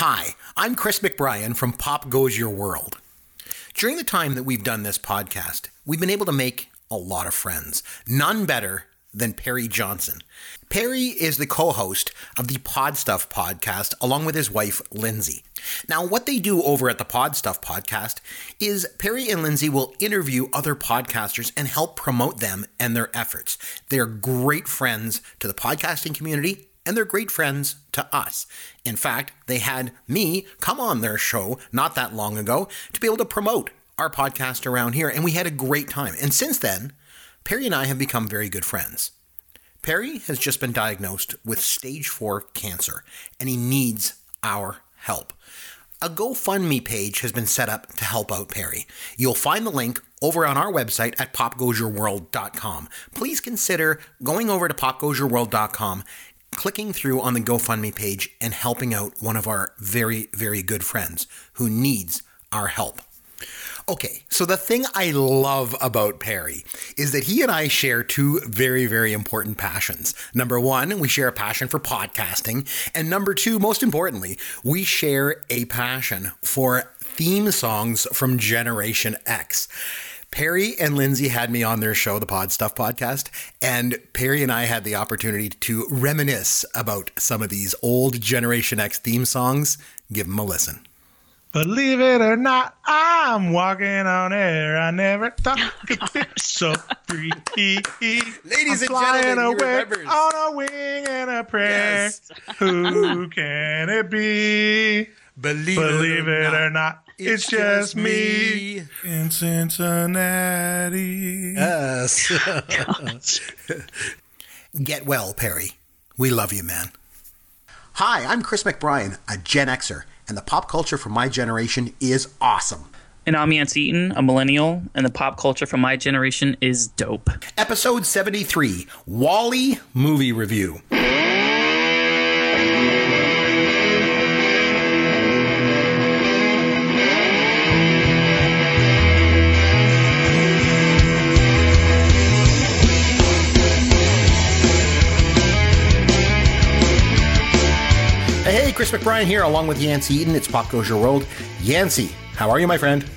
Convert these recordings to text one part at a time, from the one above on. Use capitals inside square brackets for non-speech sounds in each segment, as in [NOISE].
Hi, I'm Chris McBrien from Pop Goes Your World. During the time that we've done this podcast, we've been able to make a lot of friends. None better than Perry Johnson. Perry is the co host of the Pod Stuff podcast along with his wife, Lindsay. Now, what they do over at the Pod Stuff podcast is Perry and Lindsay will interview other podcasters and help promote them and their efforts. They're great friends to the podcasting community and they're great friends to us. In fact, they had me come on their show not that long ago to be able to promote our podcast around here, and we had a great time. And since then, Perry and I have become very good friends. Perry has just been diagnosed with stage 4 cancer, and he needs our help. A GoFundMe page has been set up to help out Perry. You'll find the link over on our website at popgoesyourworld.com. Please consider going over to popgoesyourworld.com, clicking through on the GoFundMe page, and helping out one of our very, very good friends who needs our help. Okay, so the thing I love about Perry is that he and I share two very, very important passions. Number one, we share a passion for podcasting. And number two, most importantly, we share a passion for theme songs from Generation X. Perry and Lindsay had me on their show, the Pod Stuff podcast, and Perry and I had the opportunity to reminisce about some of these old Generation X theme songs. Give them a listen. Believe it or not, I'm walking on air. I never [LAUGHS] thought oh, I could be so free. [LAUGHS] Ladies I'm and gentlemen, he away remembers. on a wing and a prayer. Yes. Who can it be? Believe, Believe it or not, it's, just me in Cincinnati. Yes. [LAUGHS] [LAUGHS] Get well, Perry. We love you, man. Hi, I'm Chris McBrien, a Gen Xer, and the pop culture from my generation is awesome. And I'm Yance Eaton, a millennial, and the pop culture from my generation is dope. Episode 73 WALL-E Movie Review. Chris McBrien here, along with Yancey Eden. It's Pop Goes Your World. Yancey, how are you, my friend?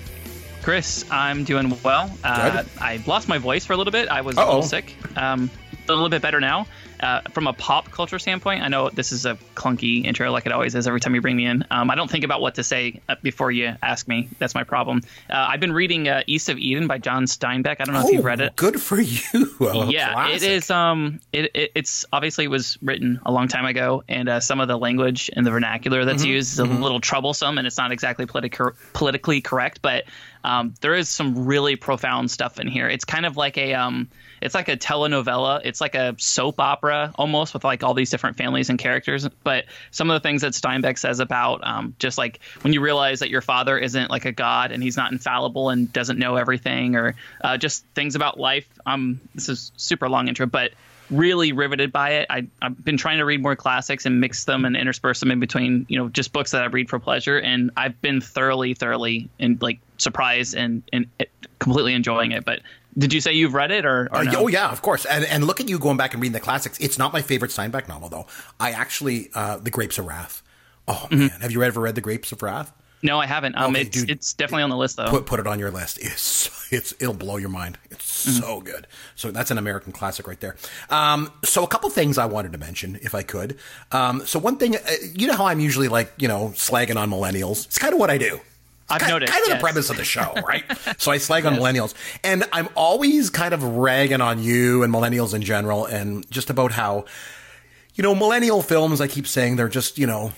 Chris, I'm doing well. Uh. I lost my voice for a little bit. I was a Uh-oh. little sick. Um, a little bit better now. Uh, from a pop culture standpoint, I know this is a clunky intro, like it always is every time you bring me in. Um, I don't think about what to say uh, before you ask me. That's my problem. Uh, I've been reading uh, East of Eden by John Steinbeck. I don't know if you've read it. Oh, Good for you. [LAUGHS] Yeah, classic. it is. Um, it, it it's obviously was written a long time ago, and uh, some of the language and the vernacular that's Mm-hmm. used is a little troublesome, and it's not exactly politi- politically correct. But um, there is some really profound stuff in here. It's kind of like a um, it's like a telenovela. It's like a soap opera almost with like all these different families and characters. But some of the things that Steinbeck says about um, just like when you realize that your father isn't like a god and he's not infallible and doesn't know everything, or uh, just things about life. Um, this is super long intro, but really riveted by it. I, I've been trying to read more classics and mix them and intersperse them in between, you know, just books that I read for pleasure. And I've been thoroughly, thoroughly and like surprised and, and completely enjoying it. But did you say you've read it or, or Uh, no? Oh yeah, of course. And and look at you going back and reading the classics. It's not my favorite Steinbeck novel though. I actually uh, The Grapes of Wrath. Oh Mm-hmm. man, have you ever read The Grapes of Wrath? No, I haven't. Um, Okay, it's dude. it's definitely on the list though. Put put it on your list. It's [LAUGHS] it's it'll blow your mind. It's Mm-hmm. so good. So that's an American classic right there. Um, so a couple things I wanted to mention, if I could. Um, so one thing, uh, you know how I'm usually like you know slagging on millennials. It's kind of what I do. I've kind, noticed. kind of yes. the premise of the show, [LAUGHS] right? so I slag on millennials, and I'm always kind of ragging on you and millennials in general, and just about how, you know, millennial films. I keep saying they're just you know,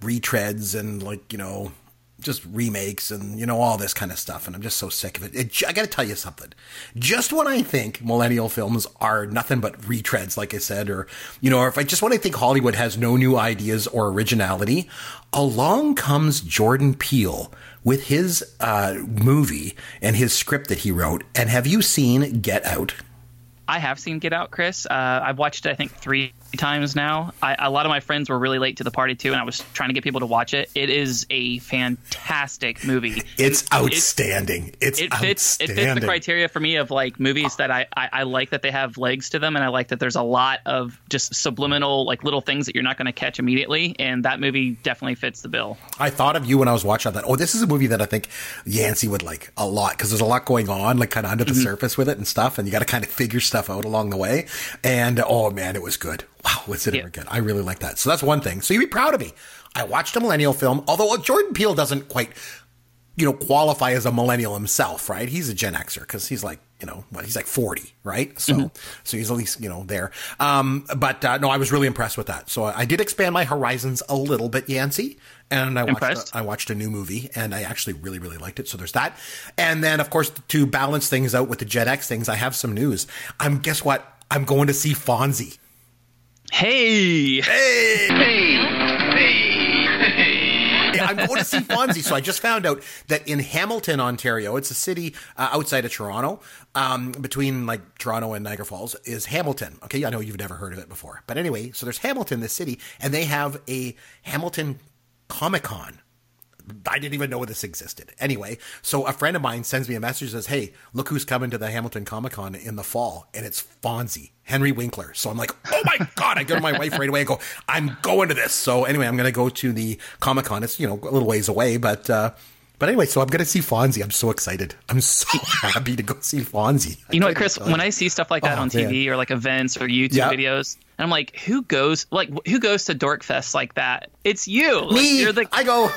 retreads and like you know, just remakes and you know all this kind of stuff, and I'm just so sick of it. it I got to tell you something. Just when I think millennial films are nothing but retreads, like I said, or you know, or if I just when I think Hollywood has no new ideas or originality, along comes Jordan Peele with his uh, movie and his script that he wrote. And have you seen Get Out? I have seen Get Out, Chris. Uh, I've watched I think, three times now. I, a lot of my friends were really late to the party too, and I was trying to get people to watch it. It is a fantastic movie. It's outstanding. It, it's it fits outstanding. it fits the criteria for me of like movies that I, I, I like that they have legs to them, and I like that there's a lot of just subliminal like little things that you're not going to catch immediately, and that movie definitely fits the bill. I thought of you when I was watching that. Oh, this is a movie that I think Yancey would like a lot because there's a lot going on, like kind of under the mm-hmm. surface with it and stuff, and you got to kind of figure stuff out along the way. And oh man, it was good. Wow, was it Yeah. ever good? I really like that. So that's one thing. So you'd be proud of me. I watched a millennial film, although Jordan Peele doesn't quite, you know, qualify as a millennial himself, right? He's a Gen Xer because he's like, you know, what, he's like 40, right? So, so he's at least, you know, there. Um, but, uh, no, I was really impressed with that. So I, I did expand my horizons a little bit, Yancey. And I watched, a, I watched a new movie and I actually really, really liked it. So there's that. And then, of course, to balance things out with the Gen X things, I have some news. I'm, guess what? I'm going to see Fonzie. Hey, Hey. Hey. Hey. I'm going to see Fonzie. So I just found out that in Hamilton, Ontario, it's a city uh, outside of Toronto, um, between like Toronto and Niagara Falls, is Hamilton. Okay, I know you've never heard of it before, but anyway, so there's Hamilton, this city, and they have a Hamilton Comic Con. I didn't even know this existed. Anyway, so a friend of mine sends me a message says, "Hey, look who's coming to the Hamilton Comic Con in the fall," and it's Fonzie, Henry Winkler. So I'm like, "Oh my god!" I go to my wife right away and go, "I'm going to this." So anyway, I'm going to go to the Comic Con. It's you know a little ways away, but uh, but anyway, so I'm going to see Fonzie. I'm so excited. I'm so [LAUGHS] happy to go see Fonzie. you know what, Chris? When I see stuff like that Oh, on TV or like events or YouTube Yeah. videos, and I'm like, who goes like who goes to Dorkfest like that? It's you. Like, me, you're the I go.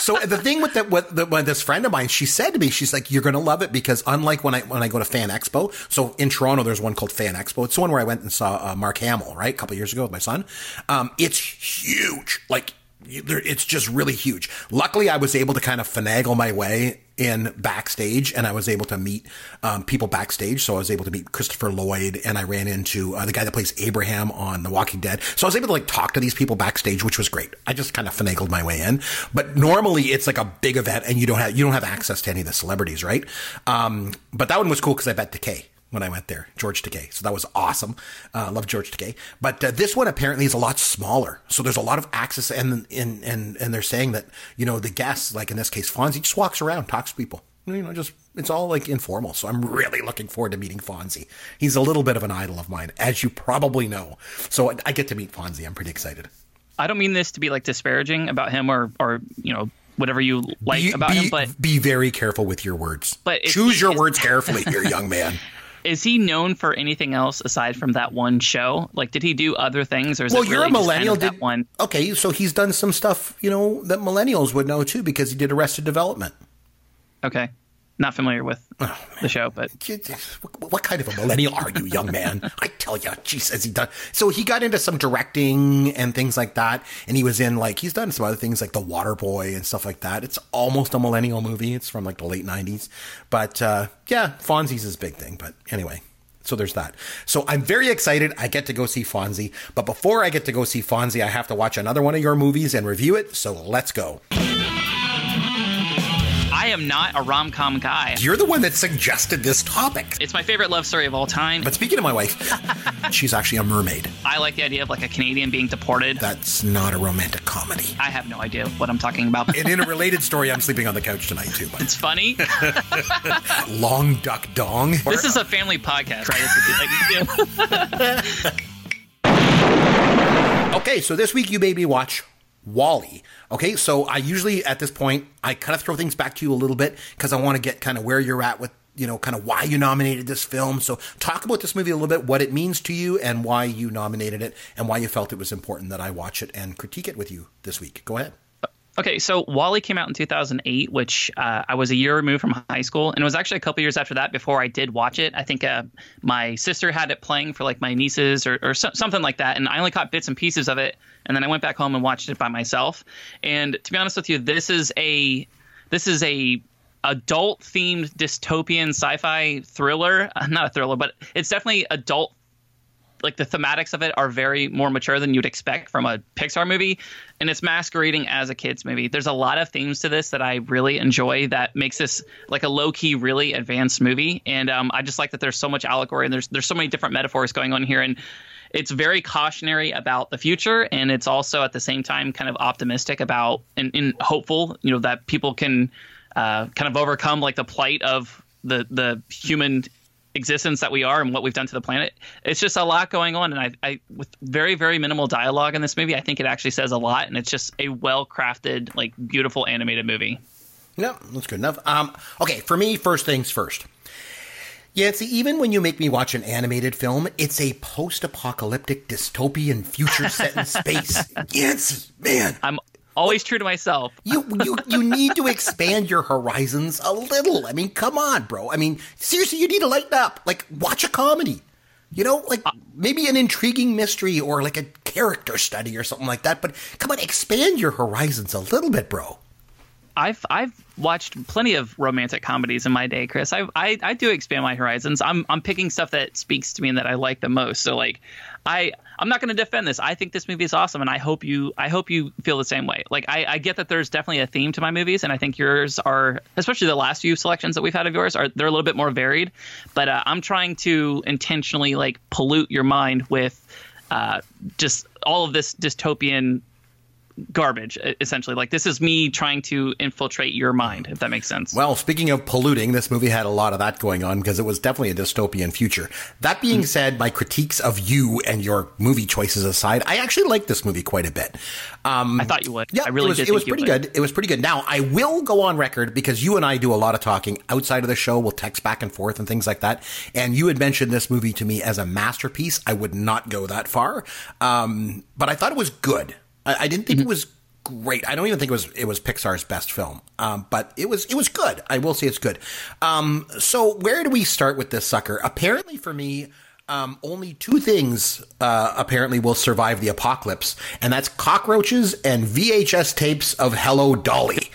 So the thing with that, with, the, with this friend of mine, she said to me, she's like, "You're gonna love it because unlike when I when I go to Fan Expo, so in Toronto, there's one called Fan Expo. It's the one where I went and saw uh, Mark Hamill, right, a couple years ago with my son. Um, it's huge, like it's just really huge. Luckily, I was able to kind of finagle my way in backstage, and I was able to meet um, people backstage. So I was able to meet Christopher Lloyd, and I ran into uh, the guy that plays Abraham on The Walking Dead. So I was able to like talk to these people backstage, which was great. I just kind of finagled my way in. But normally, it's like a big event, and you don't have you don't have access to any of the celebrities, right? Um, but that one was cool because I met Takei when I went there, George Takei. So that was awesome. Uh, love George Takei. But uh, this one apparently is a lot smaller. So there's a lot of access, and and and and they're saying that you know the guests, like in this case, Fonzie, just walks around, talks to people. You know, just it's all like informal. So I'm really looking forward to meeting Fonzie. He's a little bit of an idol of mine, as you probably know. So I, I get to meet Fonzie. I'm pretty excited. I don't mean this to be like disparaging about him or or you know whatever you like Be, about be, him, but be very careful with your words. But choose your words carefully, here, young man. [LAUGHS] is he known for anything else aside from that one show? Like, did he do other things, or is Well, it you're really a millennial. Kind of did, that one? Okay, so he's done some stuff, you know, that millennials would know too, because he did Arrested Development. Okay, not familiar with Oh, the show, but What kind of a millennial are you, young man? I tell you, has he done? So he got into some directing and things like that, and he was in like he's done some other things like The Water Boy and stuff like that. It's almost a millennial movie. It's from like the late '90s, but uh, yeah, Fonzie's his big thing. But anyway. So there's that. So I'm very excited. I get to go see Fonzie. But before I get to go see Fonzie, I have to watch another one of your movies and review it. So let's go. I am not a rom com guy. You're the one that suggested this topic. It's my favorite love story of all time. But speaking of my wife, [LAUGHS] she's actually a mermaid. I like the idea of like a Canadian being deported. That's not a romantic comedy. I have no idea what I'm talking about. And in a [LAUGHS] related story, I'm sleeping on the couch tonight too. But It's funny. [LAUGHS] Long Duk Dong. this is a family podcast, right? Okay, so this week you made me watch WALL-E. Okay, so I usually at this point I kind of throw things back to you a little bit because I want to get kind of where you're at with you know kind of why you nominated this film. So talk about this movie a little bit, what it means to you, and why you nominated it, and why you felt it was important that I watch it and critique it with you this week. Go ahead. Okay, so WALL-E came out in 2008, which uh, I was a year removed from high school, and it was actually a couple years after that before I did watch it. I think uh, my sister had it playing for like my nieces or, or so, something like that, and I only caught bits and pieces of it, and then I went back home and watched it by myself. And to be honest with you, this is a this is a adult themed dystopian sci-fi thriller, [LAUGHS] not a thriller, but it's definitely adult like the thematics of it are very more mature than you'd expect from a Pixar movie, and it's masquerading as a kids movie. There's a lot of themes to this that I really enjoy that makes this like a low key, really advanced movie, and um, I just like that there's so much allegory and there's there's so many different metaphors going on here, and it's very cautionary about the future, and it's also at the same time kind of optimistic about and, and hopeful, you know, that people can uh, kind of overcome like the plight of the the human existence that we are and what we've done to the planet. It's just a lot going on, and I, I with very very minimal dialogue in this movie, I think it actually says a lot, and it's just a well crafted, like beautiful animated movie. No, that's good enough. Um, okay, for me, first things first. Yeah, see, even when you make me watch an animated film, it's a post-apocalyptic dystopian future set in [LAUGHS] space. Yancey, man, I'm always true to myself. you you [LAUGHS] you need to expand your horizons a little. I mean, come on, bro. I mean, seriously, you need to lighten up. Like, watch a comedy. You know, like uh, maybe an intriguing mystery or like a character study or something like that. But come on, expand your horizons a little bit, bro. I've I've watched plenty of romantic comedies in my day, Chris. I I, I do expand my horizons. I'm I'm picking stuff that speaks to me and that I like the most. So like, I I'm not going to defend this. I think this movie is awesome, and I hope you I hope you feel the same way. Like I, I get that there's definitely a theme to my movies, and I think yours are, especially the last few selections that we've had of yours, are they're a little bit more varied. But uh, I'm trying to intentionally like pollute your mind with uh, just all of this dystopian garbage essentially like this is me trying to infiltrate your mind if that makes sense Well, speaking of polluting, this movie had a lot of that going on because it was definitely a dystopian future. That being said, my critiques of you and your movie choices aside, I actually like this movie quite a bit. Um, i thought you would yeah, i really it was, did it was pretty good. It was pretty good. Now, I will go on record because you and I do a lot of talking outside of the show. We'll text back and forth and things like that. And you had mentioned this movie to me as a masterpiece. I would not go that far, um, but I thought it was good. I, I didn't think Mm-hmm. it was great. I don't even think it was it was Pixar's best film, um, but it was it was good. I will say it's good. Um, so where do we start with this sucker? Apparently, for me. Um, only two things uh, apparently will survive the apocalypse, and that's cockroaches and VHS tapes of Hello Dolly, [LAUGHS]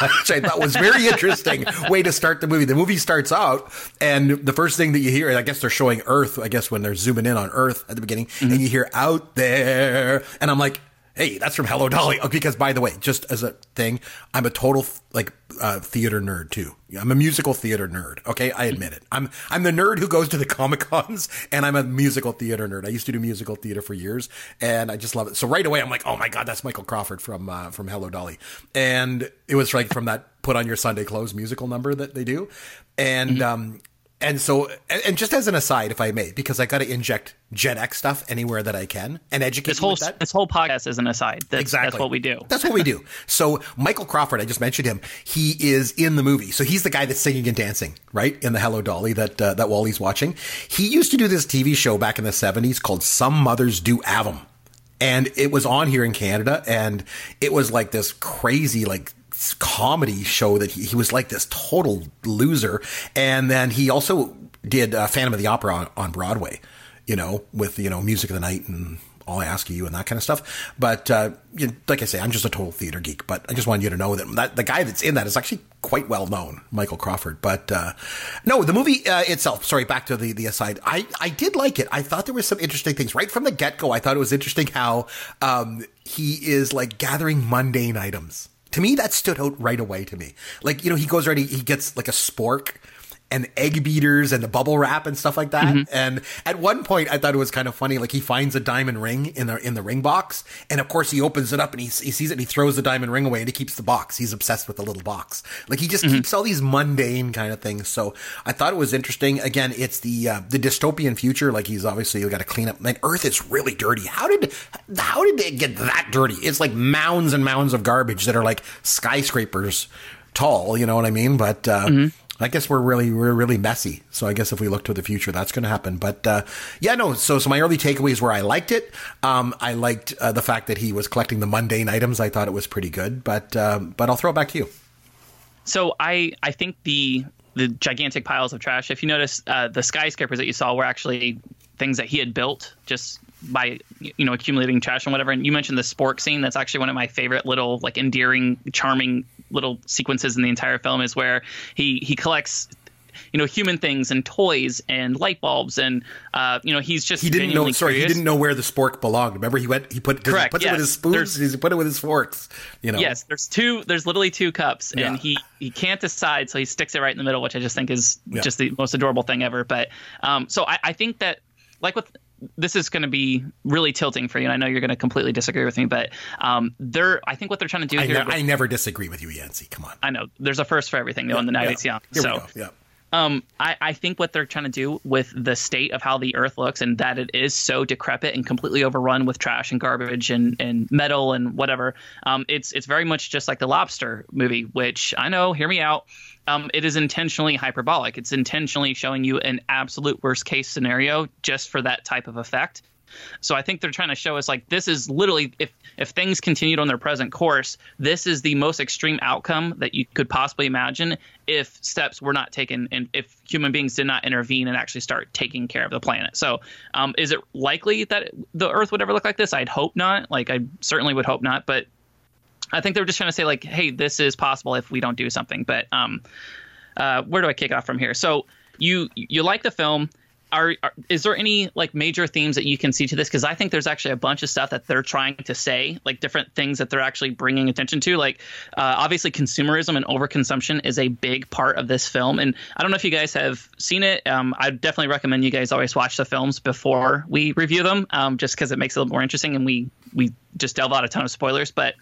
which I thought was very [LAUGHS] interesting way to start the movie. The movie starts out, and the first thing that you hear, I guess they're showing Earth. I guess when they're zooming in on Earth at the beginning, and you hear "out there," and I'm like, Hey, that's from Hello Dolly. Oh, because by the way, just as a thing, I'm a total like uh, theater nerd too. I'm a musical theater nerd. Okay, I admit it. I'm I'm the nerd who goes to the [LAUGHS] comic cons, and I'm a musical theater nerd. I used to do musical theater for years, and I just love it. So right away, I'm like, oh my god, that's Michael Crawford from uh, from Hello Dolly, and it was like from that "Put on Your Sunday Clothes" musical number that they do, and um, and so, and, just as an aside, if I may, because I got to inject Gen X stuff anywhere that I can and educate this whole this whole podcast is an aside that's, Exactly. that's what we do That's what we do. So Michael Crawford, I just mentioned him. He is in the movie. So he's the guy that's singing and dancing, right? In the Hello Dolly that uh, that WALL-E's watching. He used to do this TV show back in the 70s called Some Mothers Do 'Ave 'Em. And it was on here in Canada and it was like this crazy like comedy show that he, he was like this total loser. And then he also did uh, Phantom of the Opera on, on Broadway, you know, with, you know, Music of the Night and all I ask you and that kind of stuff. But uh, you like I say, I'm just a total theater geek. But I just wanted you to know that, that the guy that's in that is actually quite well known, Michael Crawford. But uh, no, the movie uh, itself. Sorry, back to the the aside. I I did like it. I thought there was some interesting things right from the get go. I thought it was interesting how um, he is like gathering mundane items. To me, that stood out right away. To me, like you know, he goes right. He, he gets like a spork and egg beaters and the bubble wrap and stuff like that. And at one point, I thought it was kind of funny. Like he finds a diamond ring in the in the ring box, and of course he opens it up and he, he sees it and he throws the diamond ring away and he keeps the box. He's obsessed with the little box. Like he just keeps all these mundane kind of things. So I thought it was interesting. Again, it's the uh, the dystopian future. Like he's obviously got to clean up. Like Earth is really dirty. How did how did it get that dirty? It's like mounds and mounds of garbage that are like skyscrapers tall. You know what I mean? But. Uh, I guess we're really we're really messy. So I guess if we look to the future, that's going to happen. But uh, yeah, no. So so my early takeaways were I liked it. Um, I liked uh, the fact that he was collecting the mundane items. I thought it was pretty good. But um, but I'll throw it back to you. So I I think the the gigantic piles of trash. If you notice, uh, the skyscrapers that you saw were actually things that he had built just by you know accumulating trash and whatever. And you mentioned the spork scene. That's actually one of my favorite little like endearing, charming little sequences in the entire film. Is where he he collects you know human things and toys and light bulbs and uh, you know he's just he didn't know. Sorry, he didn't know where the spork belonged. Remember, he went. He put. Correct, He puts it with his spoons. There's- He put it with his forks. You know. Yes, there's two. There's literally two cups, and Yeah. he he can't decide, so he sticks it right in the middle, which I just think is Yeah. just the most adorable thing ever. But um, so I, I think that like with this is going to be really tilting for you, and I know you're going to completely disagree with me, but um, they're I think what they're trying to do I, here. ne- with- I never disagree with you, Yancey. Come on. I know there's a first for everything though, and the night Yeah. young. Here so we go. Yeah. um, I, I think what they're trying to do with the state of how the Earth looks and that it is so decrepit and completely overrun with trash and garbage and, and metal and whatever, um, it's it's very much just like the Lobster movie, which I know, hear me out. Um, it is intentionally hyperbolic. It's intentionally showing you an absolute worst case scenario just for that type of effect. So I think they're trying to show us like this is literally if if things continued on their present course, this is the most extreme outcome that you could possibly imagine if steps were not taken and if human beings did not intervene and actually start taking care of the planet. So um, is it likely that the Earth would ever look like this? I'd hope not. Like I certainly would hope not, but I think they were just trying to say like, hey, this is possible if we don't do something. But um, uh, where do I kick off from here? So you you like the film. Are, are is there any like major themes that you can see to this? Because I think there's actually a bunch of stuff that they're trying to say, like different things that they're actually bringing attention to. Like uh, obviously, consumerism and overconsumption is a big part of this film. And I don't know if you guys have seen it. Um, I definitely recommend you guys always watch the films before we review them, um, just because it makes it a little more interesting. And we we just delve out a ton of spoilers. But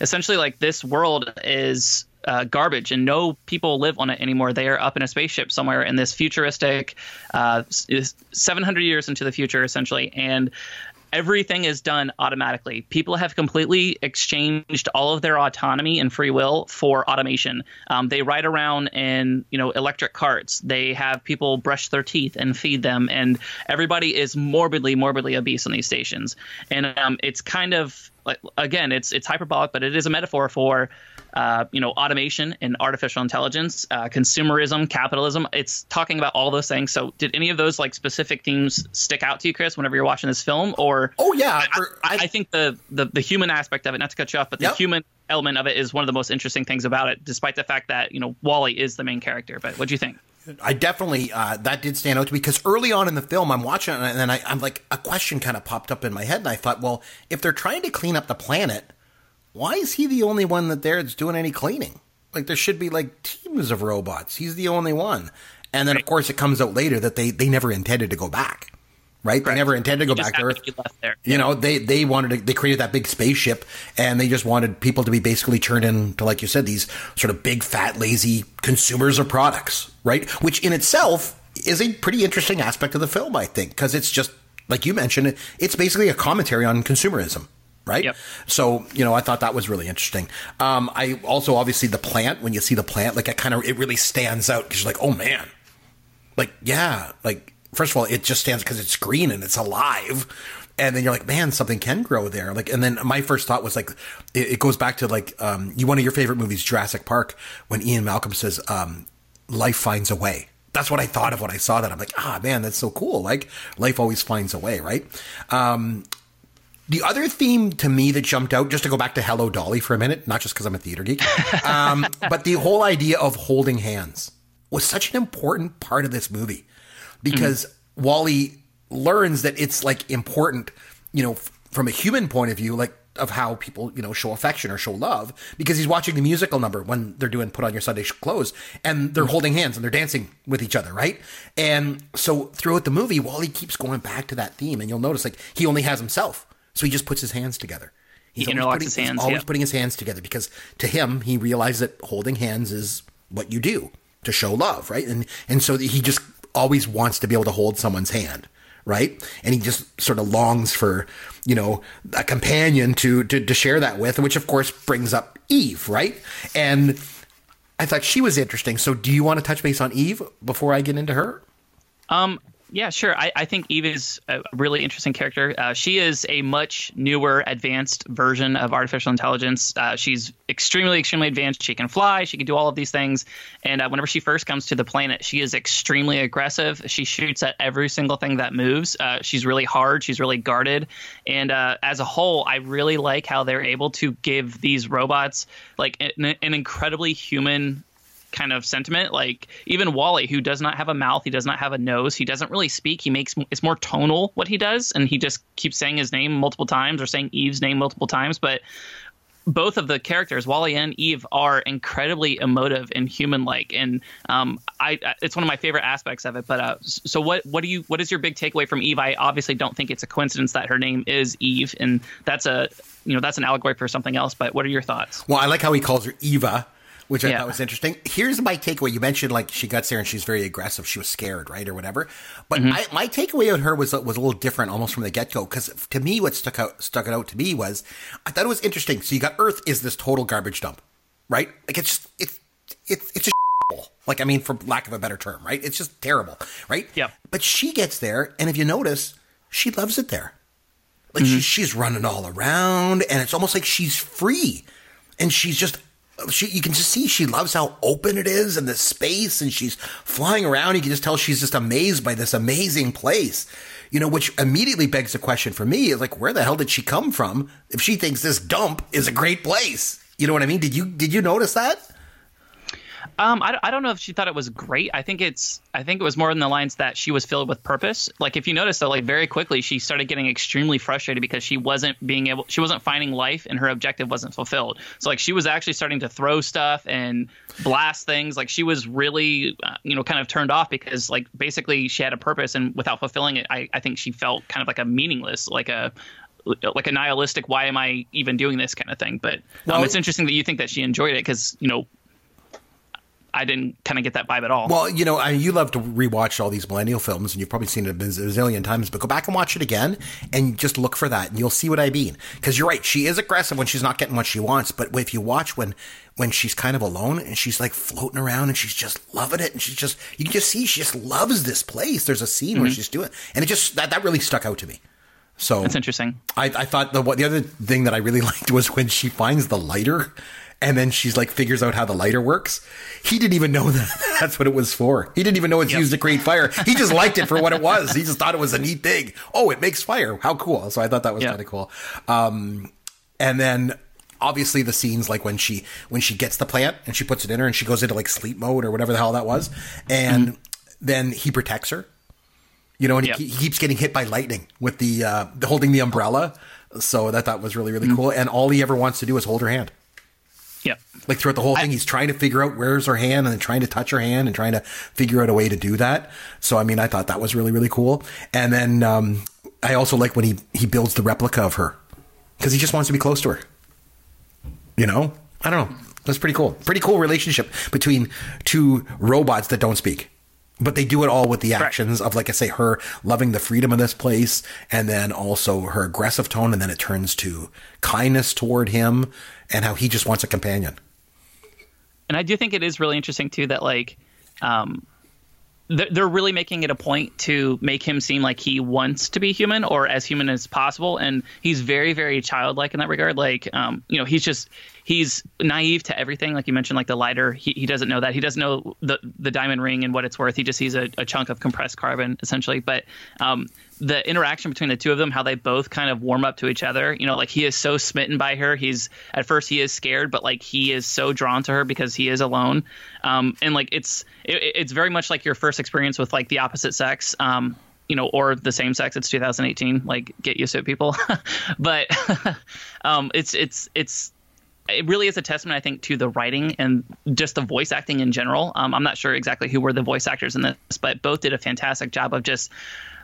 essentially, like this world is uh, garbage and no people live on it anymore. They are up in a spaceship somewhere in this futuristic, uh, 700 years into the future, essentially. And everything is done automatically. People have completely exchanged all of their autonomy and free will for automation. Um, they ride around in you know electric carts. They have people brush their teeth and feed them, and everybody is morbidly, morbidly obese on these stations. And um, it's kind of like again, it's it's hyperbolic, but it is a metaphor for uh, you know automation and artificial intelligence, uh, consumerism, capitalism. It's talking about all those things. So, did any of those like specific themes stick out to you, Chris, whenever you're watching this film, or Oh yeah. I, I, I think the, the the human aspect of it, not to cut you off, but the Yep. human element of it is one of the most interesting things about it, despite the fact that you know WALL-E is the main character. But what do you think? I definitely uh, that did stand out to me because early on in the film, I'm watching it and then I, I'm like a question kind of popped up in my head, and I thought, well, if they're trying to clean up the planet, why is he the only one that there that's doing any cleaning? Like there should be like teams of robots. He's the only one. And then of course it comes out later that they they never intended to go back. Right? They never intended to go back to Earth. there. You know, they they wanted to, they created that big spaceship, and they just wanted people to be basically turned into, like you said, these sort of big, fat, lazy consumers of products, right? Which in itself is a pretty interesting aspect of the film, I think, because it's just like you mentioned, it's basically a commentary on consumerism. Right, Yep. so you know, I thought that was really interesting. Um, I also obviously the plant when you see the plant, like it kind of it really stands out because you're like, oh man, like yeah like first of all it just stands because it's green and it's alive. And then you're like man something can grow there. Like and then my first thought was like it, it goes back to like um you one of your favorite movies jurassic park when ian malcolm says um life finds a way. That's what i thought of when i saw that. I'm like ah man that's so cool. Like life always finds a way right? Um the other theme to me that jumped out, just to go back to Hello Dolly for a minute, not just because I'm a theater geek, [LAUGHS] um, but the whole idea of holding hands was such an important part of this movie because WALL-E learns that it's like important, you know, f- from a human point of view, like of how people, you know, show affection or show love because he's watching the musical number when they're doing put on your Sunday clothes and they're holding hands and they're dancing with each other, right? And so throughout the movie, WALL-E keeps going back to that theme and you'll notice like he only has himself. So he just puts his hands together. He's He always interlocks putting- his he's hands, always yeah. putting his hands together because to him, he realized that holding hands is what you do to show love, right? And and so he just always wants to be able to hold someone's hand, right? And he just sort of longs for, you know, a companion to to, to share that with, which of course brings up Eve, right? And I thought she was interesting. So do you want to touch base on Eve before I get into her? Um, yeah, sure. I, I think Eve is a really interesting character. Uh, she is a much newer, advanced version of artificial intelligence. Uh, she's extremely, extremely advanced. She can fly. She can do all of these things. And uh, whenever she first comes to the planet, she is extremely aggressive. She shoots at every single thing that moves. Uh, she's really hard. She's really guarded. And uh, as a whole, I really like how they're able to give these robots like an, an incredibly human kind of sentiment. Like even WALL-E, who does not have a mouth, he does not have a nose, he doesn't really speak. He makes it's more tonal what he does, and he just keeps saying his name multiple times or saying Eve's name multiple times. But both of the characters, WALL-E and Eve, are incredibly emotive and human-like, and um, I, it's one of my favorite aspects of it. But uh, so, what what do you what is your big takeaway from Eve? I obviously don't think it's a coincidence that her name is Eve, and that's a you know that's an allegory for something else. But what are your thoughts? Well, I like how he calls her Eva which I yeah. thought was interesting. Here's my takeaway. You mentioned like she gets there and she's very aggressive. She was scared, right, or whatever. But mm-hmm. I, my takeaway on her was was a little different, almost from the get go. Because to me, what stuck out stuck it out to me was I thought it was interesting. So you got Earth is this total garbage dump, right? Like it's just it's it's it's a [LAUGHS] like I mean, for lack of a better term, right? It's just terrible, right? Yeah. But she gets there, and if you notice, she loves it there. Like mm-hmm. she, she's running all around, and it's almost like she's free, and she's just she, you can just see she loves how open it is and the space and she's flying around. You can just tell she's just amazed by this amazing place, you know, which immediately begs the question for me is like, where the hell did she come from if she thinks this dump is a great place? You know what I mean? Did you, did you notice that? Um, I, I don't know if she thought it was great. I think it's I think it was more in the lines that she was filled with purpose. Like if you notice though, like very quickly she started getting extremely frustrated because she wasn't being able she wasn't finding life and her objective wasn't fulfilled. So like she was actually starting to throw stuff and blast things. Like she was really uh, you know kind of turned off because like basically she had a purpose and without fulfilling it, I, I think she felt kind of like a meaningless like a like a nihilistic why am i even doing this kind of thing but um, well, it's interesting that you think that she enjoyed it because you know I didn't kind of get that vibe at all. Well, you know, I you love to rewatch all these millennial films, and you've probably seen it a bazillion times. But go back and watch it again, and just look for that, and you'll see what I mean. Because you're right, she is aggressive when she's not getting what she wants. But if you watch when when she's kind of alone and she's like floating around and she's just loving it, and she's just you can just see she just loves this place. There's a scene mm-hmm. where she's doing, and it just that that really stuck out to me. So that's interesting. I, I thought the what the other thing that I really [LAUGHS] liked was when she finds the lighter and then she's like figures out how the lighter works. He didn't even know [LAUGHS] that that's what it was for. He didn't even know it's yep. used to create fire. He just liked it for what it was. He just thought it was a neat thing. Oh, it makes fire. How cool. So I thought that was yep. kind of cool. Um, and then obviously the scenes like when she when she gets the plant and she puts it in her and she goes into like sleep mode or whatever the hell that was and mm-hmm. then he protects her you know and yep. he, he, keeps getting hit by lightning with the uh holding the umbrella so that that was really really mm-hmm. cool and all he ever wants to do is hold her hand yeah. Like throughout the whole thing, I, he's trying to figure out where's her hand and then trying to touch her hand and trying to figure out a way to do that. So, I mean, I thought that was really, really cool. And then, um, I also like when he, he builds the replica of her because he just wants to be close to her. You know? I don't know. That's pretty cool. Pretty cool relationship between two robots that don't speak but they do it all with the actions right. of like i say her loving the freedom of this place and then also her aggressive tone and then it turns to kindness toward him and how he just wants a companion. And i do think it is really interesting too that like um, they're really making it a point to make him seem like he wants to be human or as human as possible. And he's very very childlike in that regard. Like um, you know he's just he's naive to everything. Like you mentioned, like the lighter, he, he doesn't know that. He doesn't know the the diamond ring and what it's worth. He just sees a, a chunk of compressed carbon essentially. But um, the interaction between the two of them, how they both kind of warm up to each other. You know, like he is so smitten by her. He's at first he is scared, but like he is so drawn to her because he is alone. Um, and like it's it, it's very much like your first experience with like the opposite sex. Um, you know, or the same sex. It's 2018. Like, get used to it, people. [LAUGHS] but [LAUGHS] um, it's it's it's it really is a testament, I think, to the writing and just the voice acting in general. Um, I'm not sure exactly who were the voice actors in this, but both did a fantastic job of just,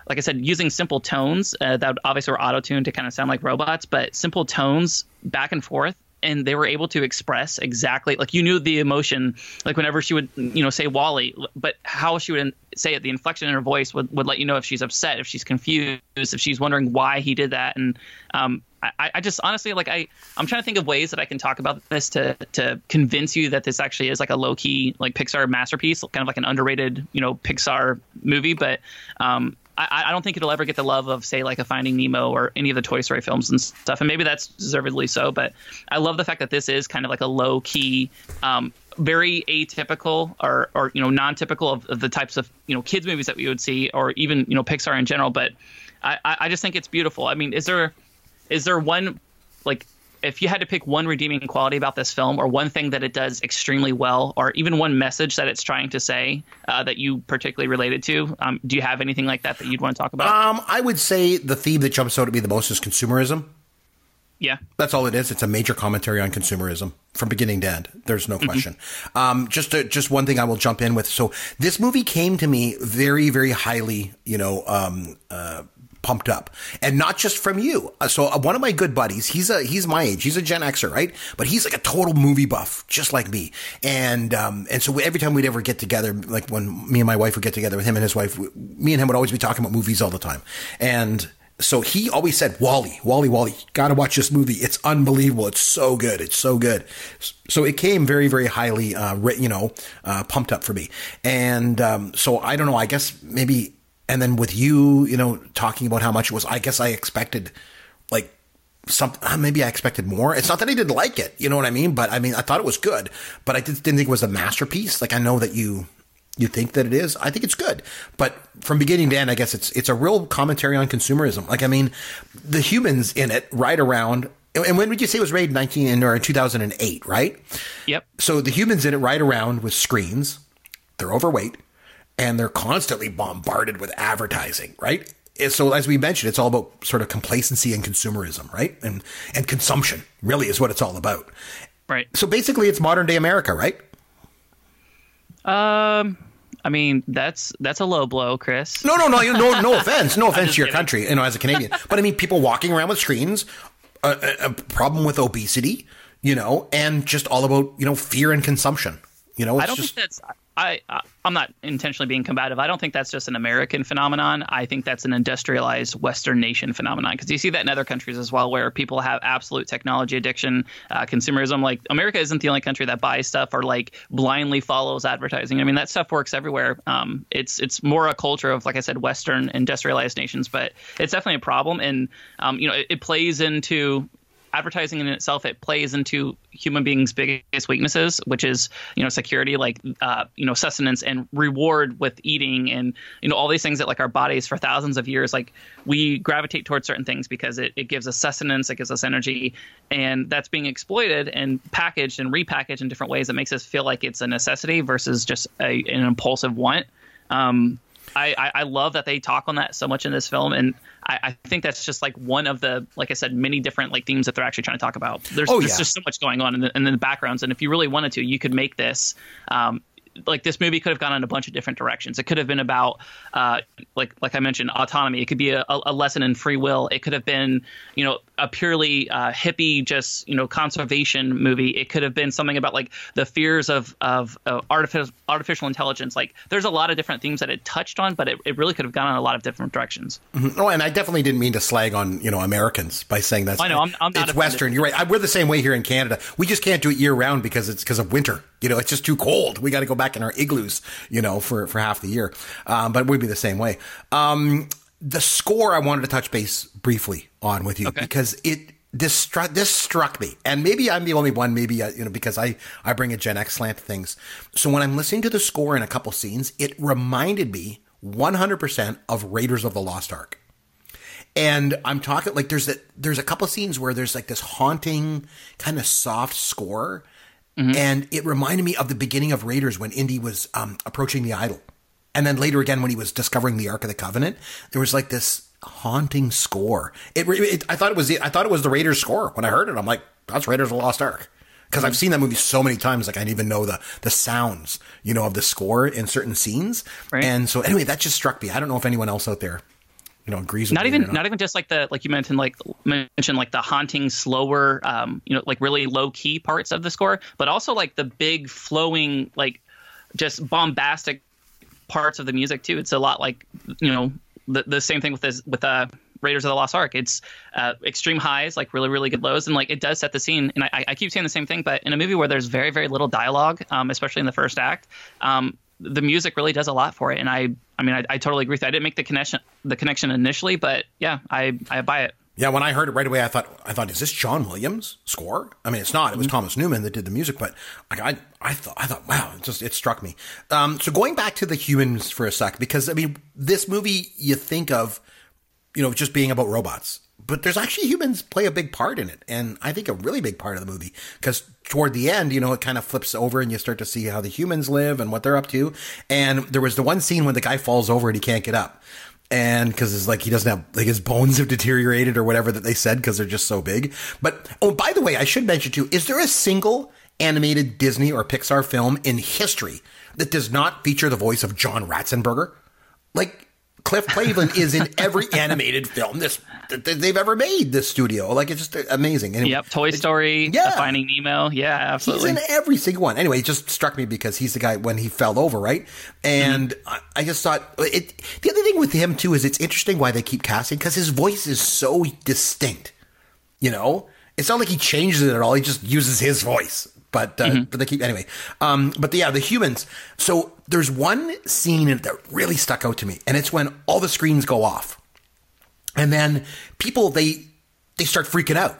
like I said, using simple tones uh, that obviously were auto tuned to kind of sound like robots, but simple tones back and forth. And they were able to express exactly like you knew the emotion, like whenever she would, you know, say WALL-E, but how she would say it, the inflection in her voice would, would let you know if she's upset, if she's confused, if she's wondering why he did that. And um, I, I just honestly like I I'm trying to think of ways that I can talk about this to to convince you that this actually is like a low key like Pixar masterpiece, kind of like an underrated you know Pixar movie, but um, I, I, don't think it'll ever get the love of say like a Finding Nemo or any of the Toy Story films and stuff, and maybe that's deservedly so. But I love the fact that this is kind of like a low key, um, very atypical or or you know non typical of, of, the types of you know kids movies that we would see, or even you know Pixar in general. But I, I just think it's beautiful. I mean, is there is there one like if you had to pick one redeeming quality about this film, or one thing that it does extremely well, or even one message that it's trying to say uh, that you particularly related to, um, do you have anything like that that you'd want to talk about? Um, I would say the theme that jumps out at me the most is consumerism. Yeah, that's all it is. It's a major commentary on consumerism from beginning to end. There's no mm-hmm. question. Mm-hmm. Um, just to, just one thing I will jump in with. So this movie came to me very very highly, you know, um, uh, pumped up, and not just from you. Uh, so uh, one of my good buddies, he's a he's my age, he's a Gen Xer, right? But he's like a total movie buff, just like me. And um, and so every time we'd ever get together, like when me and my wife would get together with him and his wife, me and him would always be talking about movies all the time, and so he always said, WALL-E, WALL-E, WALL-E, gotta watch this movie. It's unbelievable. It's so good. It's so good. So it came very, very highly, uh, you know, uh, pumped up for me. And, um, so I don't know, I guess maybe and then with you, you know, talking about how much it was, I guess I expected like some, uh, maybe I expected more. It's not that I didn't like it, you know what I mean? But I mean, I thought it was good, but I just didn't think it was a masterpiece. Like I know that you, you think that it is. I think it's good, but from beginning to end, I guess it's it's a real commentary on consumerism. Like I mean, the humans in it ride around. And when did you say it was made? Nineteen or in two thousand and eight, right? Yep. So the humans in it ride around with screens. They're overweight and they're constantly bombarded with advertising, right? And so as we mentioned, it's all about sort of complacency and consumerism, right? And and consumption really is what it's all about. Right. So basically it's modern day America, right? Um I mean, that's that's a low blow, Chris. No, no, no, no, no [LAUGHS] offense, no offense to your kidding. country, you know, as a Canadian. [LAUGHS] but I mean, people walking around with screens, a, a, problem with obesity, you know, and just all about you know fear and consumption. You know, I don't just, think that's. I, I am not intentionally being combative. I don't think that's just an American phenomenon. I think that's an industrialized Western nation phenomenon because you see that in other countries as well, where people have absolute technology addiction, uh, consumerism. Like America isn't the only country that buys stuff or like blindly follows advertising. I mean, that stuff works everywhere. Um, it's it's more a culture of, like I said, Western industrialized nations, but it's definitely a problem, and um, you know, it, it plays into advertising in itself it plays into human beings' biggest weaknesses, which is you know security, like uh, you know sustenance and reward with eating, and you know all these things that like our bodies for thousands of years, like we gravitate towards certain things because it, it gives us sustenance, it gives us energy, and that's being exploited and packaged and repackaged in different ways that makes us feel like it's a necessity versus just a, an impulsive want. Um, I, I, I love that they talk on that so much in this film, and I, I, think that's just like one of the, like I said, many different like themes that they're actually trying to talk about. There's, oh, there's yeah. just so much going on in the, in the backgrounds, and if you really wanted to, you could make this um, like this movie could have gone in a bunch of different directions. It could have been about, uh, like like I mentioned, autonomy. It could be a, a, lesson in free will. It could have been, you know, a purely uh, hippie, just you know, conservation movie. It could have been something about like the fears of of uh, artificial artificial intelligence. Like there's a lot of different themes that it touched on, but it, it really could have gone in a lot of different directions. Mm-hmm. Oh, and I definitely didn't mean to slag on you know Americans by saying that. I know I'm, I'm not. It's Western. You're right. I, we're the same way here in Canada. We just can't do it year round because it's because of winter. You know, it's just too cold. We got to go back in our igloos, you know, for, for half the year. Um, but we'd be the same way. Um, the score I wanted to touch base briefly on with you okay. because it, this struck this struck me, and maybe I'm the only one. Maybe uh, you know because I I bring a Gen X slant to things. So when I'm listening to the score in a couple scenes, it reminded me 100% of Raiders of the Lost Ark. And I'm talking like there's a, there's a couple scenes where there's like this haunting kind of soft score Mm-hmm. And it reminded me of the beginning of Raiders when Indy was um, approaching the idol. And then later again, when he was discovering the Ark of the Covenant, there was like this haunting score. It, it I thought it was the, I thought it was the Raiders score when I heard it. I'm like, that's Raiders of the Lost Ark. Because I've seen that movie so many times, like I didn't even know the the sounds, you know, of the score in certain scenes. Right. And so, anyway, that just struck me. I don't know if anyone else out there you know agrees not even not. not. even just like the like you mentioned like mentioned like the haunting slower um you know like really low key parts of the score but also like the big flowing like just bombastic parts of the music too it's a lot like you know the, the same thing with this with uh Raiders of the Lost Ark. It's uh, extreme highs, like really, really good lows, and like it does set the scene. And I, I keep saying the same thing, but in a movie where there's very, very little dialogue, um, especially in the first act, um, the music really does a lot for it. And I, I mean, I, I totally agree with that. I didn't make the connection, the connection initially, but yeah, I, I buy it. Yeah, when I heard it right away, I thought, I thought, is this John Williams score? I mean, it's not. It was mm-hmm. Thomas Newman that did the music, but I, I, I thought, I thought, wow, it just it struck me. Um, so going back to the humans for a sec, because I mean, this movie you think of, you know, just being about robots, but there's actually humans play a big part in it, and I think a really big part of the movie because toward the end, you know, it kind of flips over and you start to see how the humans live and what they're up to. And there was the one scene when the guy falls over and he can't get up. And because it's like he doesn't have like his bones have deteriorated or whatever that they said because they're just so big. But oh, by the way, I should mention too: is there a single animated Disney or Pixar film in history that does not feature the voice of John Ratzenberger? Like Cliff Clavin is in every animated film this that they've ever made. This studio, like it's just amazing. Anyway, yep, Toy Story, yeah, Finding Nemo, yeah, absolutely. He's in every single one. Anyway, it just struck me because he's the guy when he fell over, right? And mm-hmm. I, I, just thought it. The other thing with him too is it's interesting why they keep casting because his voice is so distinct. You know, it's not like he changes it at all. He just uses his voice. But, uh, mm-hmm. but they keep anyway. Um, but the, yeah, the humans. So there's one scene that really stuck out to me, and it's when all the screens go off, and then people they they start freaking out,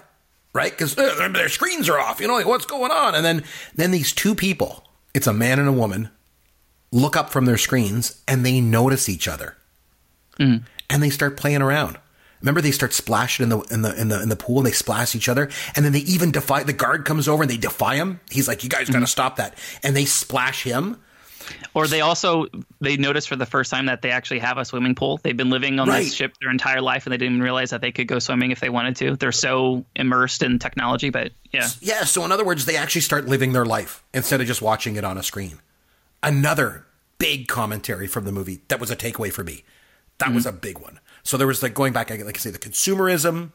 right? Because uh, their screens are off. You know, like what's going on? And then then these two people, it's a man and a woman, look up from their screens and they notice each other, mm-hmm. and they start playing around. Remember, they start splashing in the in the in the in the pool, and they splash each other, and then they even defy. The guard comes over and they defy him. He's like, "You guys got to mm-hmm. stop that!" And they splash him. Or they also they notice for the first time that they actually have a swimming pool. They've been living on right. this ship their entire life, and they didn't even realize that they could go swimming if they wanted to. They're so immersed in technology, but yeah, yeah. So in other words, they actually start living their life instead of just watching it on a screen. Another big commentary from the movie that was a takeaway for me. That mm-hmm. was a big one. So there was like going back, like I say, the consumerism,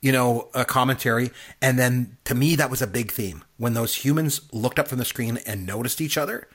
you know, a commentary. And then to me, that was a big theme. When those humans looked up from the screen and noticed each other,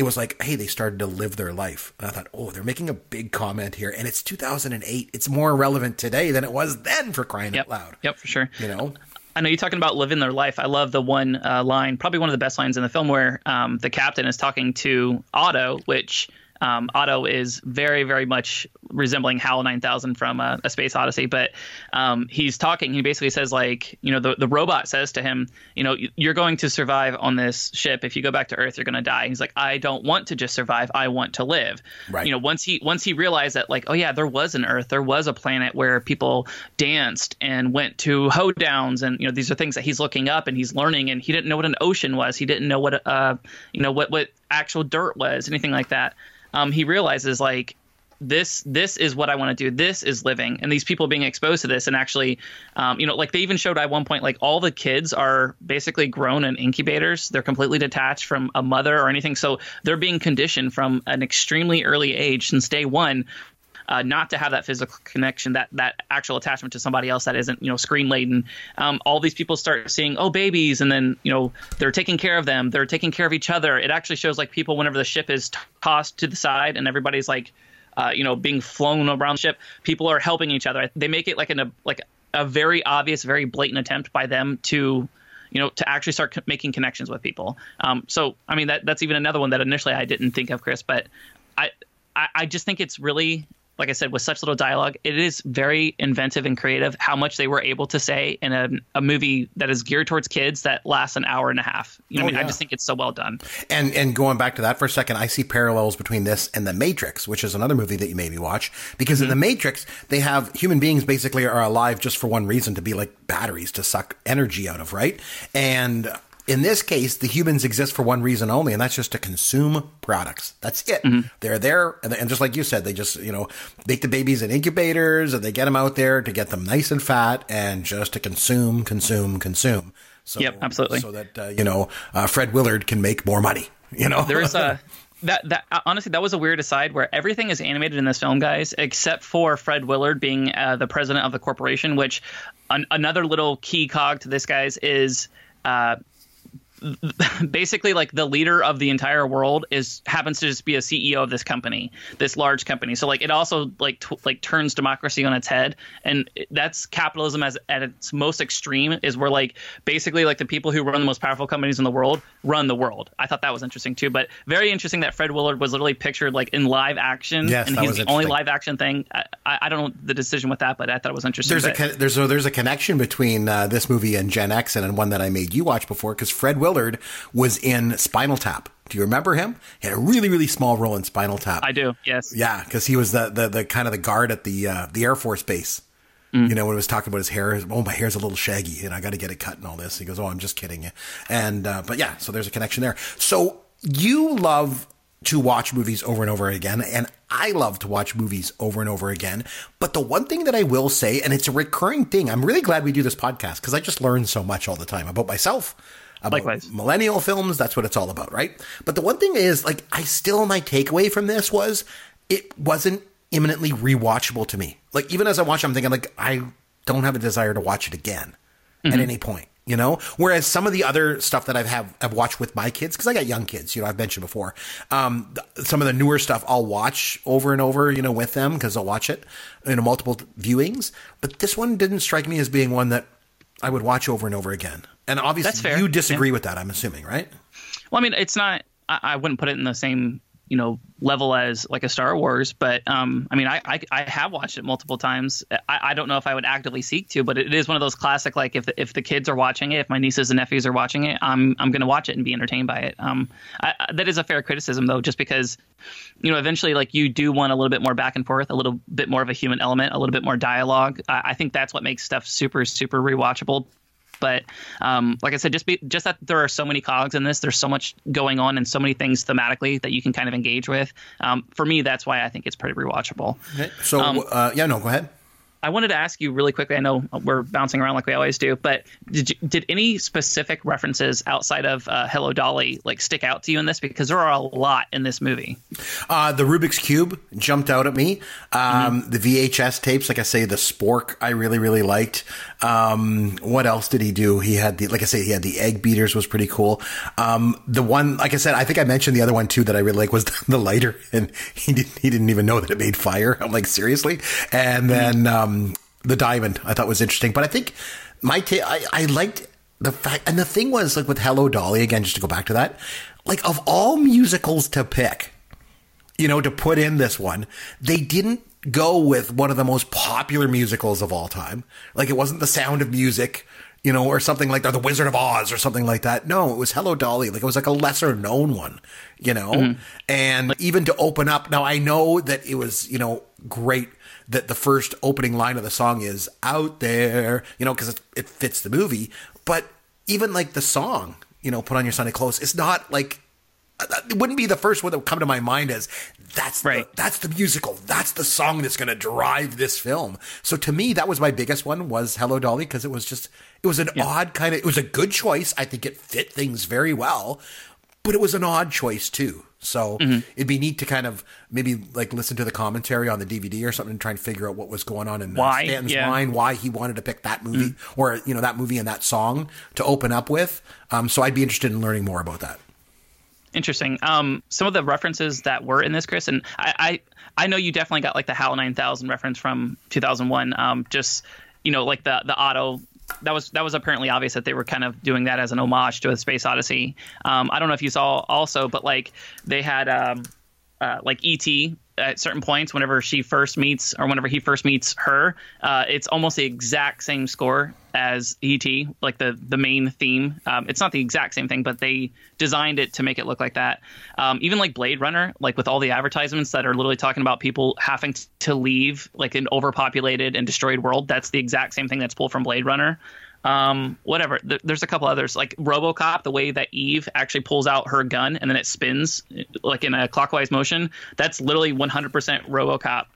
it was like, hey, they started to live their life. And I thought, oh, they're making a big comment here. And it's 2008. It's more relevant today than it was then for crying yep. out loud. Yep, for sure. You know? I know you're talking about living their life. I love the one uh, line, probably one of the best lines in the film, where um, the captain is talking to Otto, which um, Otto is very, very much resembling HAL 9000 from uh, A Space Odyssey, but um, he's talking. He basically says, like, you know, the, the robot says to him, you know, you're going to survive on this ship. If you go back to Earth, you're going to die. He's like, I don't want to just survive. I want to live. Right. You know, once he once he realized that, like, oh yeah, there was an Earth, there was a planet where people danced and went to hoedowns, and you know, these are things that he's looking up and he's learning. And he didn't know what an ocean was. He didn't know what, uh, you know, what what actual dirt was, anything like that um, he realizes like this this is what I want to do. This is living, and these people being exposed to this, and actually, um, you know, like they even showed at one point, like all the kids are basically grown in incubators. They're completely detached from a mother or anything, so they're being conditioned from an extremely early age since day one uh, not to have that physical connection, that that actual attachment to somebody else that isn't you know screen laden. Um, all these people start seeing oh babies, and then you know they're taking care of them, they're taking care of each other. It actually shows like people whenever the ship is tossed to the side and everybody's like. Uh, you know, being flown around the ship, people are helping each other. They make it like an a, like a very obvious, very blatant attempt by them to you know, to actually start making connections with people. Um, so, I mean, that that's even another one that initially I didn't think of, Chris, but I, I, I just think it's really like I said, with such little dialogue, it is very inventive and creative how much they were able to say in a, a movie that is geared towards kids that lasts an hour and a half. You know, oh, I mean, yeah. I just think it's so well done. And and going back to that for a second, I see parallels between this and The Matrix, which is another movie that you maybe watch, because mm-hmm. in The Matrix, they have human beings basically are alive just for one reason to be like batteries to suck energy out of, right? And in this case, the humans exist for one reason only, and that's just to consume products. That's it. Mm-hmm. They're there, and, and, just like you said, they just you know make the babies in incubators, and they get them out there to get them nice and fat, and just to consume, consume, consume. So, yep, absolutely. So that uh, you know, uh, Fred Willard can make more money. You know, there's a. [LAUGHS] that that uh, honestly that was a weird aside where everything is animated in this film guys except for fred willard being uh, the president of the corporation which an, another little key cog to this guys is uh, [LAUGHS] basically like the leader of the entire world is happens to just be a CEO of this company, this large company. So like it also like t- like turns democracy on its head, and that's capitalism as at its most extreme is where like basically like the people who run the most powerful companies in the world run the world. I thought that was interesting too, but very interesting that Fred Willard was literally pictured like in live action, yes, and he's the only live action thing. I, I, don't know the decision with that, but I thought it was interesting. There's but, a there's a, there's a connection between uh, this movie and Gen X and, and one that I made you watch before because Fred Willard was was in Spinal Tap. Do you remember him? He had a really, really small role in Spinal Tap. I do. Yes. Yeah, because he was the, the the kind of the guard at the uh, the Air Force base. Mm. You know, when he was talking about his hair, oh, my hair's a little shaggy and I got to get it cut and all this. He goes, oh, I'm just kidding you. And, uh, but yeah, so there's a connection there. So you love to watch movies over and over again. And I love to watch movies over and over again. But the one thing that I will say, and it's a recurring thing, I'm really glad we do this podcast because I just learn so much all the time about myself, about Likewise. millennial films. That's what it's all about, right? But the one thing is, like, I still, my takeaway from this was it wasn't imminently rewatchable to me. Like, even as I watch, I'm thinking, like, I don't have a desire to watch it again mm-hmm. at any point you know whereas some of the other stuff that i've have i've watched with my kids because i got young kids you know i've mentioned before um, some of the newer stuff i'll watch over and over you know with them because i'll watch it in you know, multiple viewings but this one didn't strike me as being one that i would watch over and over again. And obviously you disagree yeah. with that i'm assuming right? Well i mean it's not I, I wouldn't put it in the same you know level as like a Star Wars, but um, I mean, I, I, I have watched it multiple times. I, I don't know if I would actively seek to, but it is one of those classic like if the, if the kids are watching it, if my nieces and nephews are watching it, I'm I'm going to watch it and be entertained by it. Um, I, that is a fair criticism though, just because you know eventually like you do want a little bit more back and forth, a little bit more of a human element, a little bit more dialogue. I, I think that's what makes stuff super super rewatchable. But um, like I said, just be, just that there are so many cogs in this. There's so much going on and so many things thematically that you can kind of engage with. Um, for me, that's why I think it's pretty rewatchable. Okay. So um, uh, yeah, no, go ahead. I wanted to ask you really quickly. I know we're bouncing around like we always do, but did you, did any specific references outside of uh, Hello Dolly like stick out to you in this? Because there are a lot in this movie. Uh, the Rubik's cube jumped out at me. Um, mm-hmm. The VHS tapes, like I say, the Spork, I really really liked. Um, what else did he do? He had the, like I say, he had the egg beaters was pretty cool. Um, the one, like I said, I think I mentioned the other one too that I really like was [LAUGHS] the, lighter, and he didn't he didn't even know that it made fire. I'm like seriously, and then. Um, um, the diamond I thought was interesting, but I think my ta- I, I liked the fact, and the thing was like with Hello Dolly again, just to go back to that, like of all musicals to pick, you know, to put in this one, they didn't go with one of the most popular musicals of all time. Like it wasn't The Sound of Music, you know, or something like that, The Wizard of Oz or something like that. No, it was Hello Dolly. Like it was like a lesser known one, you know, mm-hmm. and even to open up. Now I know that it was, you know, great that the first opening line of the song is out there, you know, because it, it fits the movie. But even like the song, you know, put on your Sunday clothes, it's not like it wouldn't be the first one that would come to my mind as that's right. The, that's the musical. That's the song that's going to drive this film. So to me, that was my biggest one was Hello Dolly because it was just it was an yeah. odd kind of it was a good choice. I think it fit things very well, but it was an odd choice too. So mm-hmm. it'd be neat to kind of maybe like listen to the commentary on the DVD or something and try and figure out what was going on in why? Stanton's yeah. mind, why he wanted to pick that movie mm-hmm. or you know that movie and that song to open up with. Um, so I'd be interested in learning more about that. Interesting. Um, some of the references that were in this, Chris, and I, I, I know you definitely got like the HAL 9000 reference from 2001. Um, just you know, like the the auto that was that was apparently obvious that they were kind of doing that as an homage to a Space Odyssey. Um, I don't know if you saw also, but like they had um, uh, like ET at certain points whenever she first meets or whenever he first meets her uh, it's almost the exact same score as et like the the main theme. Um, it's not the exact same thing but they designed it to make it look like that. Um, even like blade runner like with all the advertisements that are literally talking about people having to leave like an overpopulated and destroyed world that's the exact same thing that's pulled from blade runner um, whatever. Th- there's a couple others like RoboCop, the way that Eve actually pulls out her gun and then it spins like in a clockwise motion. That's literally 100% RoboCop.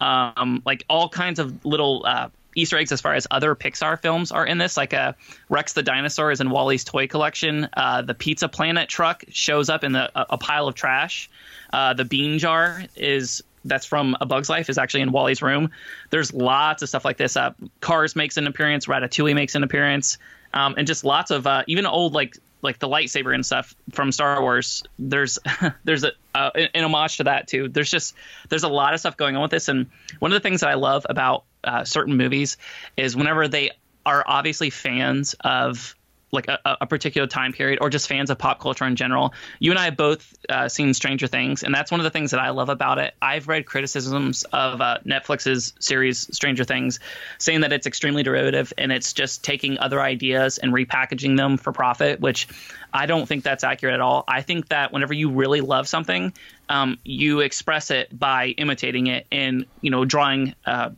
Um, like all kinds of little uh, Easter eggs as far as other Pixar films are in this. Like uh, Rex the dinosaur is in WALL-E's toy collection. Uh, the Pizza Planet truck shows up in the, a, a pile of trash. Uh, the bean jar is that's from A Bug's Life is actually in WALL-E's room. There's lots of stuff like this. Uh, Cars makes an appearance. Ratatouille makes an appearance, um, and just lots of uh, even old like like the lightsaber and stuff from Star Wars. There's [LAUGHS] there's a uh, an homage to that too. There's just there's a lot of stuff going on with this, and one of the things that I love about uh, certain movies is whenever they are obviously fans of like a, a, particular time period or just fans of pop culture in general. You and I have both uh, seen Stranger Things, and that's one of the things that I love about it. I've read criticisms of uh, Netflix's series Stranger Things, saying that it's extremely derivative and it's just taking other ideas and repackaging them for profit, which I don't think that's accurate at all. I think that whenever you really love something, um, you express it by imitating it and you know drawing. Uh,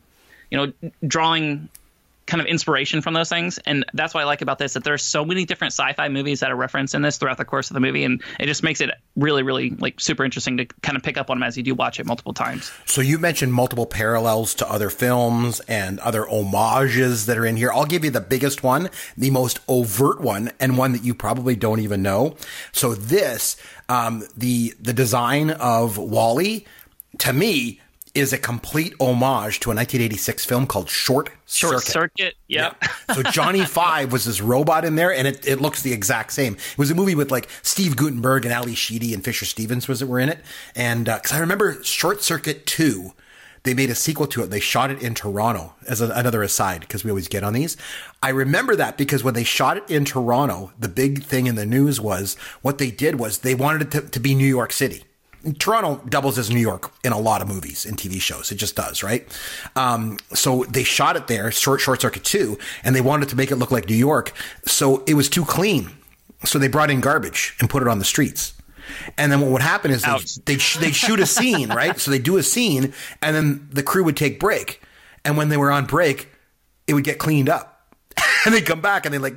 you know, drawing kind of inspiration from those things. And that's what I like about this that there's so many different sci-fi movies that are referenced in this throughout the course of the movie, and it just makes it really, really like super interesting to kind of pick up on them as you do watch it multiple times. So you mentioned multiple parallels to other films and other homages that are in here. I'll give you the biggest one, the most overt one, and one that you probably don't even know. So this, um, the the design of WALL-E, to me is a complete homage to a 1986 film called Short Circuit. Short Circuit. Yep. Yeah. So Johnny [LAUGHS] Five was this robot in there, and it, it looks the exact same. It was a movie with like Steve Guttenberg and Ally Sheedy and Fisher Stevens was it were in it, and uh, because I remember Short Circuit Two. They made a sequel to it. They shot it in Toronto as a, another aside because we always get on these. I remember that because when they shot it in Toronto, the big thing in the news was what they did was they wanted it to, to be New York City. Toronto doubles as New York in a lot of movies and TV shows. It just does, right? Um, so they shot it there, short, short circuit two, and they wanted to make it look like New York. So it was too clean. So they brought in garbage and put it on the streets. And then what would happen is they they they shoot a scene, right? So they do a scene, and then the crew would take break, and when they were on break, it would get cleaned up, [LAUGHS] and they come back and they like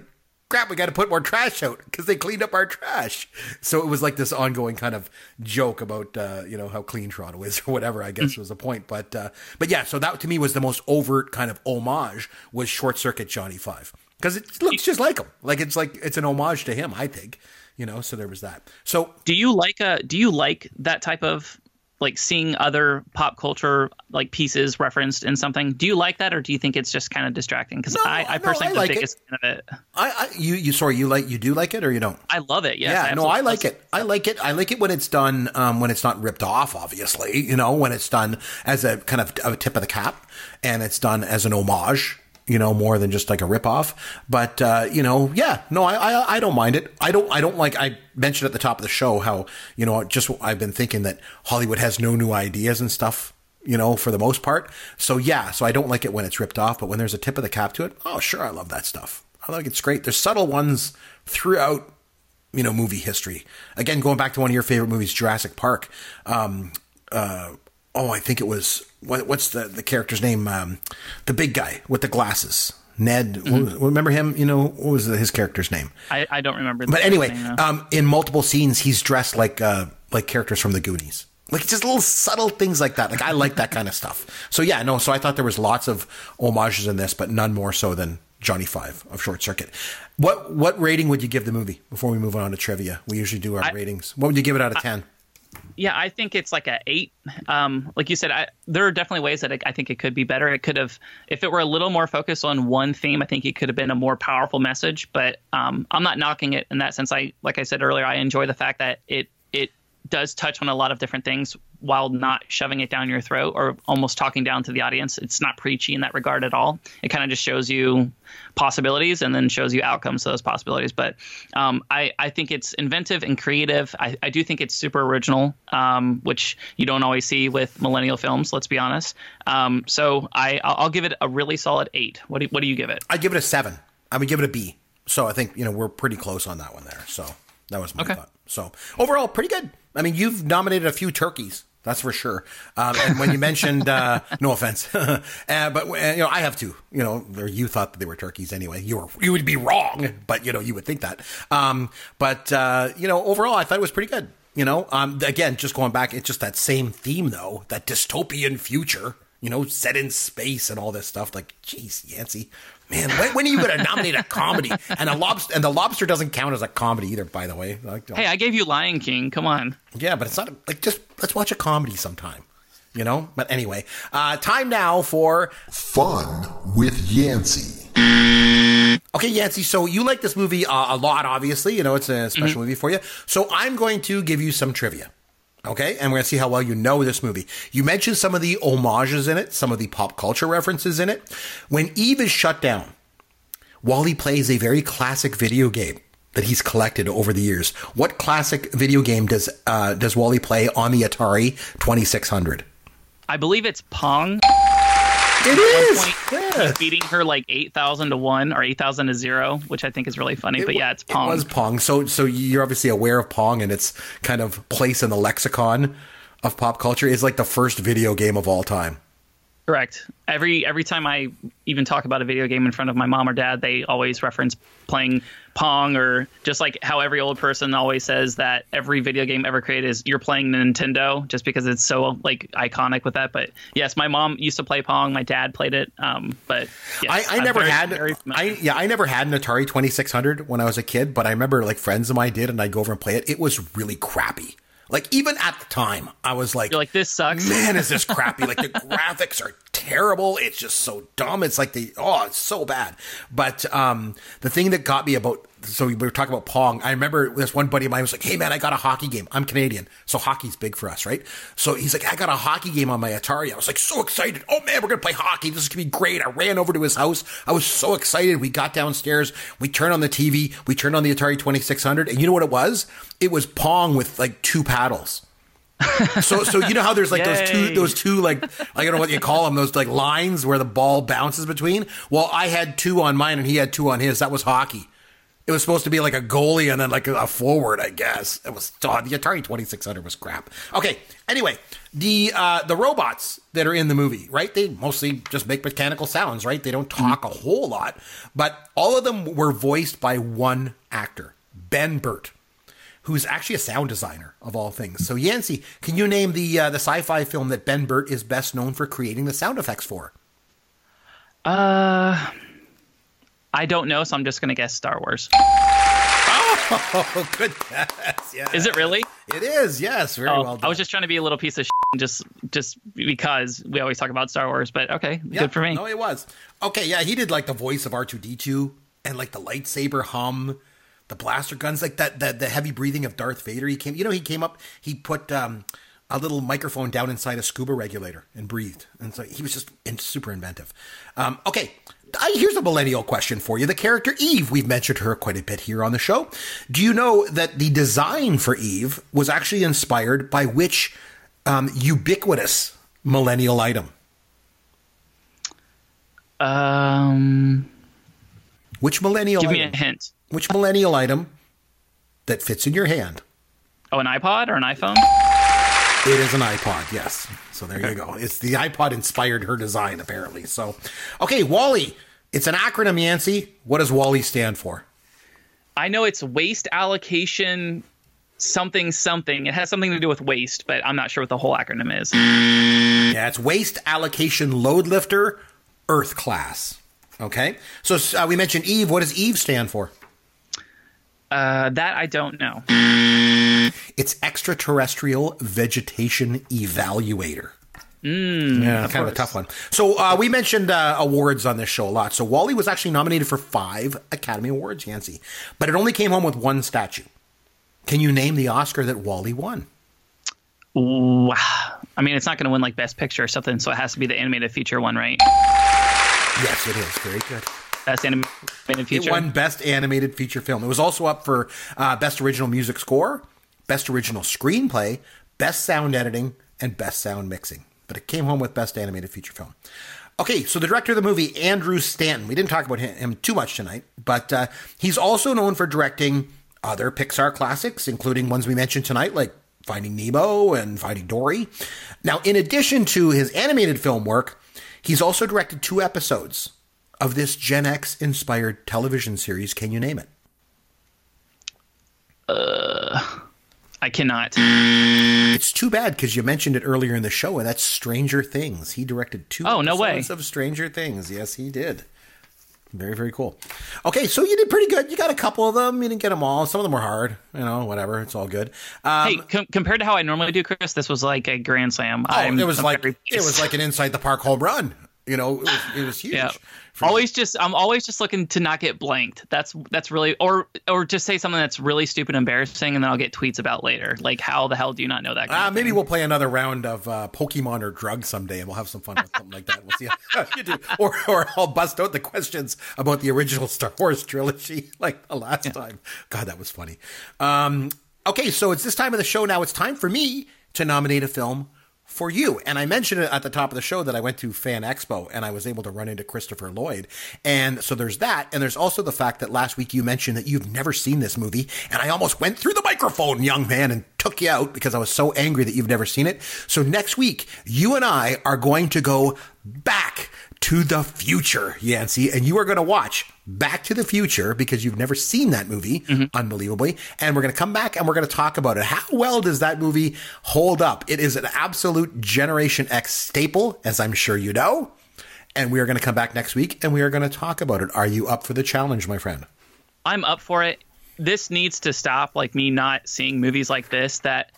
crap, we got to put more trash out because they cleaned up our trash. So it was like this ongoing kind of joke about uh, you know how clean Toronto is or whatever. I guess was the point. But uh, but yeah, so that to me was the most overt kind of homage was Short Circuit Johnny Five because it looks just like him. Like it's like it's an homage to him. I think you know. So there was that. So do you like a do you like that type of like seeing other pop culture like pieces referenced in something. Do you like that, or do you think it's just kind of distracting? Because No, I, I no, personally I like the it. fan of it. I, I you you sorry you like you do like it or you don't? I love it. Yes, yeah, no, I like it. I like it. I like it when it's done, um, when it's not ripped off, obviously, you know, when it's done as a kind of a tip of the cap and it's done as an homage, you know, more than just like a rip off. But, uh, you know, yeah, no, I, I, I don't mind it. I don't, I don't like, I mentioned at the top of the show how, you know, just I've been thinking that Hollywood has no new ideas and stuff. You know, for the most part. So yeah, so I don't like it when it's ripped off, but when there's a tip of the cap to it, oh sure, I love that stuff. I think it's great. There's subtle ones throughout you know movie history. Again, going back to one of your favorite movies, Jurassic Park. Um, uh, oh, I think it was what, what's the the character's name? Um, the big guy with the glasses. Ned, remember him? You know what was his character's name? I, I don't remember. But anyway, name, um, in multiple scenes, he's dressed like uh, like characters from the Goonies. Like just little subtle things like that. Like I like that kind of stuff. So yeah, no. So I thought there was lots of homages in this, but none more so than Johnny Five of Short Circuit. What what rating would you give the movie before we move on to trivia? We usually do our I- ratings. What would you give it out of ten? Yeah, I think it's like a eight. Um, like you said, I, there are definitely ways that it, I think it could be better. It could have, if it were a little more focused on one theme, I think it could have been a more powerful message. But um, I'm not knocking it in that sense. I, like I said earlier, I enjoy the fact that it does touch on a lot of different things while not shoving it down your throat or almost talking down to the audience. It's not preachy in that regard at all. It kind of just shows you possibilities and then shows you outcomes to those possibilities. But um, I, I think it's inventive and creative. I, I do think it's super original, um, which you don't always see with millennial films. Let's be honest. Um, so I, I'll give it a really solid eight. What do, what do you give it? I'd give it a seven. I would give it a B. So I think you know we're pretty close on that one there. So that was my Okay. thought. So overall, pretty good. I mean, you've nominated a few turkeys. That's for sure. Um, and when you mentioned, uh, [LAUGHS] no offense, [LAUGHS] uh, but uh, you know, I have two. You know, or you thought that they were turkeys anyway. You were, you would be wrong, but you know, you would think that. Um, but uh, you know, overall, I thought it was pretty good. You know, um, again, just going back, it's just that same theme though, that dystopian future. You know, set in space and all this stuff. Like, geez, Yancey, man, when, when are you going to nominate a comedy? And a lobster, and the lobster doesn't count as a comedy either, by the way. Like, Hey, I gave you Lion King. Come on. yeah, but it's not like just let's watch a comedy sometime, you know. But anyway, uh, time now for Fun with Yancey. okay, Yancey. So you like this movie uh, a lot, obviously. You know it's a special movie for you. So I'm going to give you some trivia. Okay, and we're gonna see how well you know this movie. You mentioned some of the homages in it, some of the pop culture references in it. When Eve is shut down, WALL-E plays a very classic video game that he's collected over the years. What classic video game does uh, does WALL-E play on the Atari 2600? I believe it's Pong. It is. point, Yeah. Beating her like 8,000 to 1 or 8,000 to 0, which I think is really funny. but yeah, it's Pong. It was Pong. So so you're obviously aware of Pong and its kind of place in the lexicon of pop culture. Is like the first video game of all time. Correct. Every every time I even talk about a video game in front of my mom or dad, they always reference playing Pong or just like how every old person always says that every video game ever created is you're playing Nintendo just because it's so like iconic with that. But yes, my mom used to play Pong. My dad played it. Um, but yes, I, I never very- had very. I yeah I never had an Atari Twenty Six Hundred when I was a kid, but I remember like friends of mine did, and I'd go over and play it. It was really crappy. Like even at the time, I was like, You're like this sucks. man, is this crappy? Like the [LAUGHS] graphics are terrible. It's just so dumb. It's like the oh, it's so bad. But um, the thing that got me about so we were talking about Pong. I remember this one buddy of mine was like, "Hey man, I got a hockey game. I'm Canadian, so hockey's big for us, right?" So he's like, "I got a hockey game on my Atari." I was like, so excited. Oh man, we're gonna play hockey. This is gonna be great. I ran over to his house. I was so excited. We got downstairs. We turned on the TV. We turned on the Atari 2600, and you know what it was? It was Pong with like two paddles. So so you know how there's like those two those two like I don't know what you call them those like lines where the ball bounces between. Well, I had two on mine and he had two on his. That was hockey. It was supposed to be like a goalie and then like a forward, I guess. It was oh, the Atari 2600 was crap. Okay, anyway, the uh, the robots that are in the movie, right? They mostly just make mechanical sounds, right? They don't talk a whole lot, but all of them were voiced by one actor, Ben Burtt who's actually a sound designer of all things. So Yancey, can you name the uh, the sci-fi film that Ben Burtt is best known for creating the sound effects for? Uh, I don't know, so I'm just gonna guess Star Wars. Oh, [LAUGHS] good guess. Yeah, Is it really? It is. Yes, very Oh, well done. I was just trying to be a little piece of just just because we always talk about Star Wars. But okay, Yeah, good for me. No, it was. Okay, yeah, he did like the voice of R two D two and like the lightsaber hum, the blaster guns, like that, that the heavy breathing of Darth Vader. He came, you know, he came up, he put um, a little microphone down inside a scuba regulator and breathed, and so he was just in, super inventive. Um, okay. I, here's a millennial question for you. The character Eve, we've mentioned her quite a bit here on the show. Do you know that the design for Eve was actually inspired by which um, ubiquitous millennial item? Um, Which millennial give item? me a hint. Which millennial item that fits in your hand? Oh, an iPod or an iPhone? It is an iPod, yes. So there you go. It's the iPod inspired her design, apparently. So, okay, WALL-E. It's an acronym, Yancey. What does WALL-E stand for? I know it's waste allocation something something. It has something to do with waste, but I'm not sure what the whole acronym is. Yeah, it's Waste Allocation Load Lifter Earth Class. Okay. So uh, we mentioned Eve. What does Eve stand for? Uh, that I don't know. It's Extraterrestrial Vegetation Evaluator. yeah, kind of a tough one. So uh, we mentioned uh, awards on this show a lot. So WALL-E was actually nominated for five Academy Awards, Yancey, but it only came home with one statue. Can you name the Oscar that WALL-E won? Wow. I mean, it's not going to win like Best Picture or something, so it has to be the animated feature one, right? Yes, it is. Very good. Best animated It won Best Animated Feature Film. It was also up for uh, Best Original Music Score, Best Original Screenplay, Best Sound Editing, and Best Sound Mixing. But it came home with Best Animated Feature Film. Okay, so the director of the movie, Andrew Stanton. We didn't talk about him, him too much tonight, but uh, he's also known for directing other Pixar classics, including ones we mentioned tonight, like Finding Nemo and Finding Dory. Now, in addition to his animated film work, he's also directed two episodes of this Gen X inspired television series. Can you name it? Uh, I cannot. It's too bad because you mentioned it earlier in the show, and that's Stranger Things. He directed two Oh, no way. of Stranger Things. Yes, he did. Very, very cool. Okay, so you did pretty good. You got a couple of them. You didn't get them all. Some of them were hard. You know, whatever. It's all good. Um, hey, com- compared to how I normally do, Chris, this was like a grand slam. oh, I'm- it was I'm like it was like an inside the park home run. You know, it was, it was [LAUGHS] huge. Yeah. Always just I'm always just looking to not get blanked. That's that's really or or just say something that's really stupid embarrassing and then I'll get tweets about later. Like how the hell do you not know that? Uh, maybe we'll play another round of uh, Pokemon or drugs someday, and we'll have some fun with something like that. We'll see how [LAUGHS] you do, or or I'll bust out the questions about the original Star Wars trilogy [LAUGHS] like the last time. God, that was funny. Um, okay, so it's this time of the show now. It's time for me to nominate a film for you. And I mentioned it at the top of the show that I went to Fan Expo and I was able to run into Christopher Lloyd. And so there's that. And there's also the fact that last week you mentioned that you've never seen this movie. And I almost went through the microphone, young man, and took you out because I was so angry that you've never seen it. So next week, you and I are going to go back to the future, Yancey, and you are going to watch Back to the Future because you've never seen that movie, mm-hmm. unbelievably. And we're going to come back and we're going to talk about it. How well does that movie hold up? It is an absolute Generation X staple, as I'm sure you know. And we are going to come back next week and we are going to talk about it. Are you up for the challenge, my friend? I'm up for it. This needs to stop. Like me not seeing movies like this that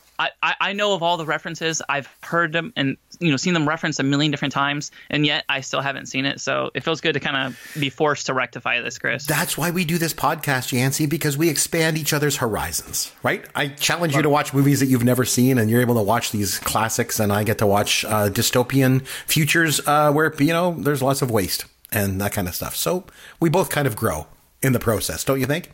I, I, know of all the references. I've heard them and you know seen them referenced a million different times, and yet I still haven't seen it. So it feels good to kind of be forced to rectify this, Chris. That's why we do this podcast, Yancey, because we expand each other's horizons, right? I challenge you to watch movies that you've never seen, and you're able to watch these classics, and I get to watch uh, dystopian futures uh, where, you know, there's lots of waste and that kind of stuff. So we both kind of grow in the process, don't you think?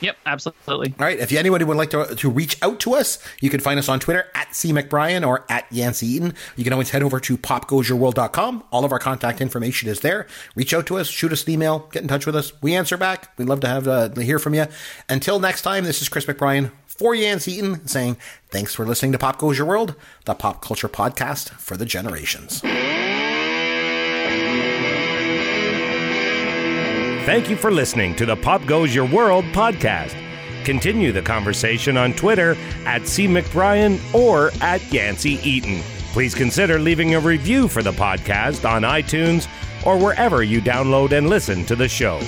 Yep, absolutely. All right. If anybody would like to, to reach out to us, you can find us on Twitter at C McBrien or at Yancey Eaton. You can always head over to popgoesyourworld.com. All of our contact information is there. Reach out to us, shoot us an email, get in touch with us. We answer back. We'd love to have uh, hear from you. Until next time, this is Chris McBrien for Yancey Eaton saying thanks for listening to Pop Goes Your World, the pop culture podcast for the generations. Thank you for listening to the Pop Goes Your World podcast. Continue the conversation on Twitter at C. McBrien or at Yancey Eaton. Please consider leaving a review for the podcast on iTunes or wherever you download and listen to the show.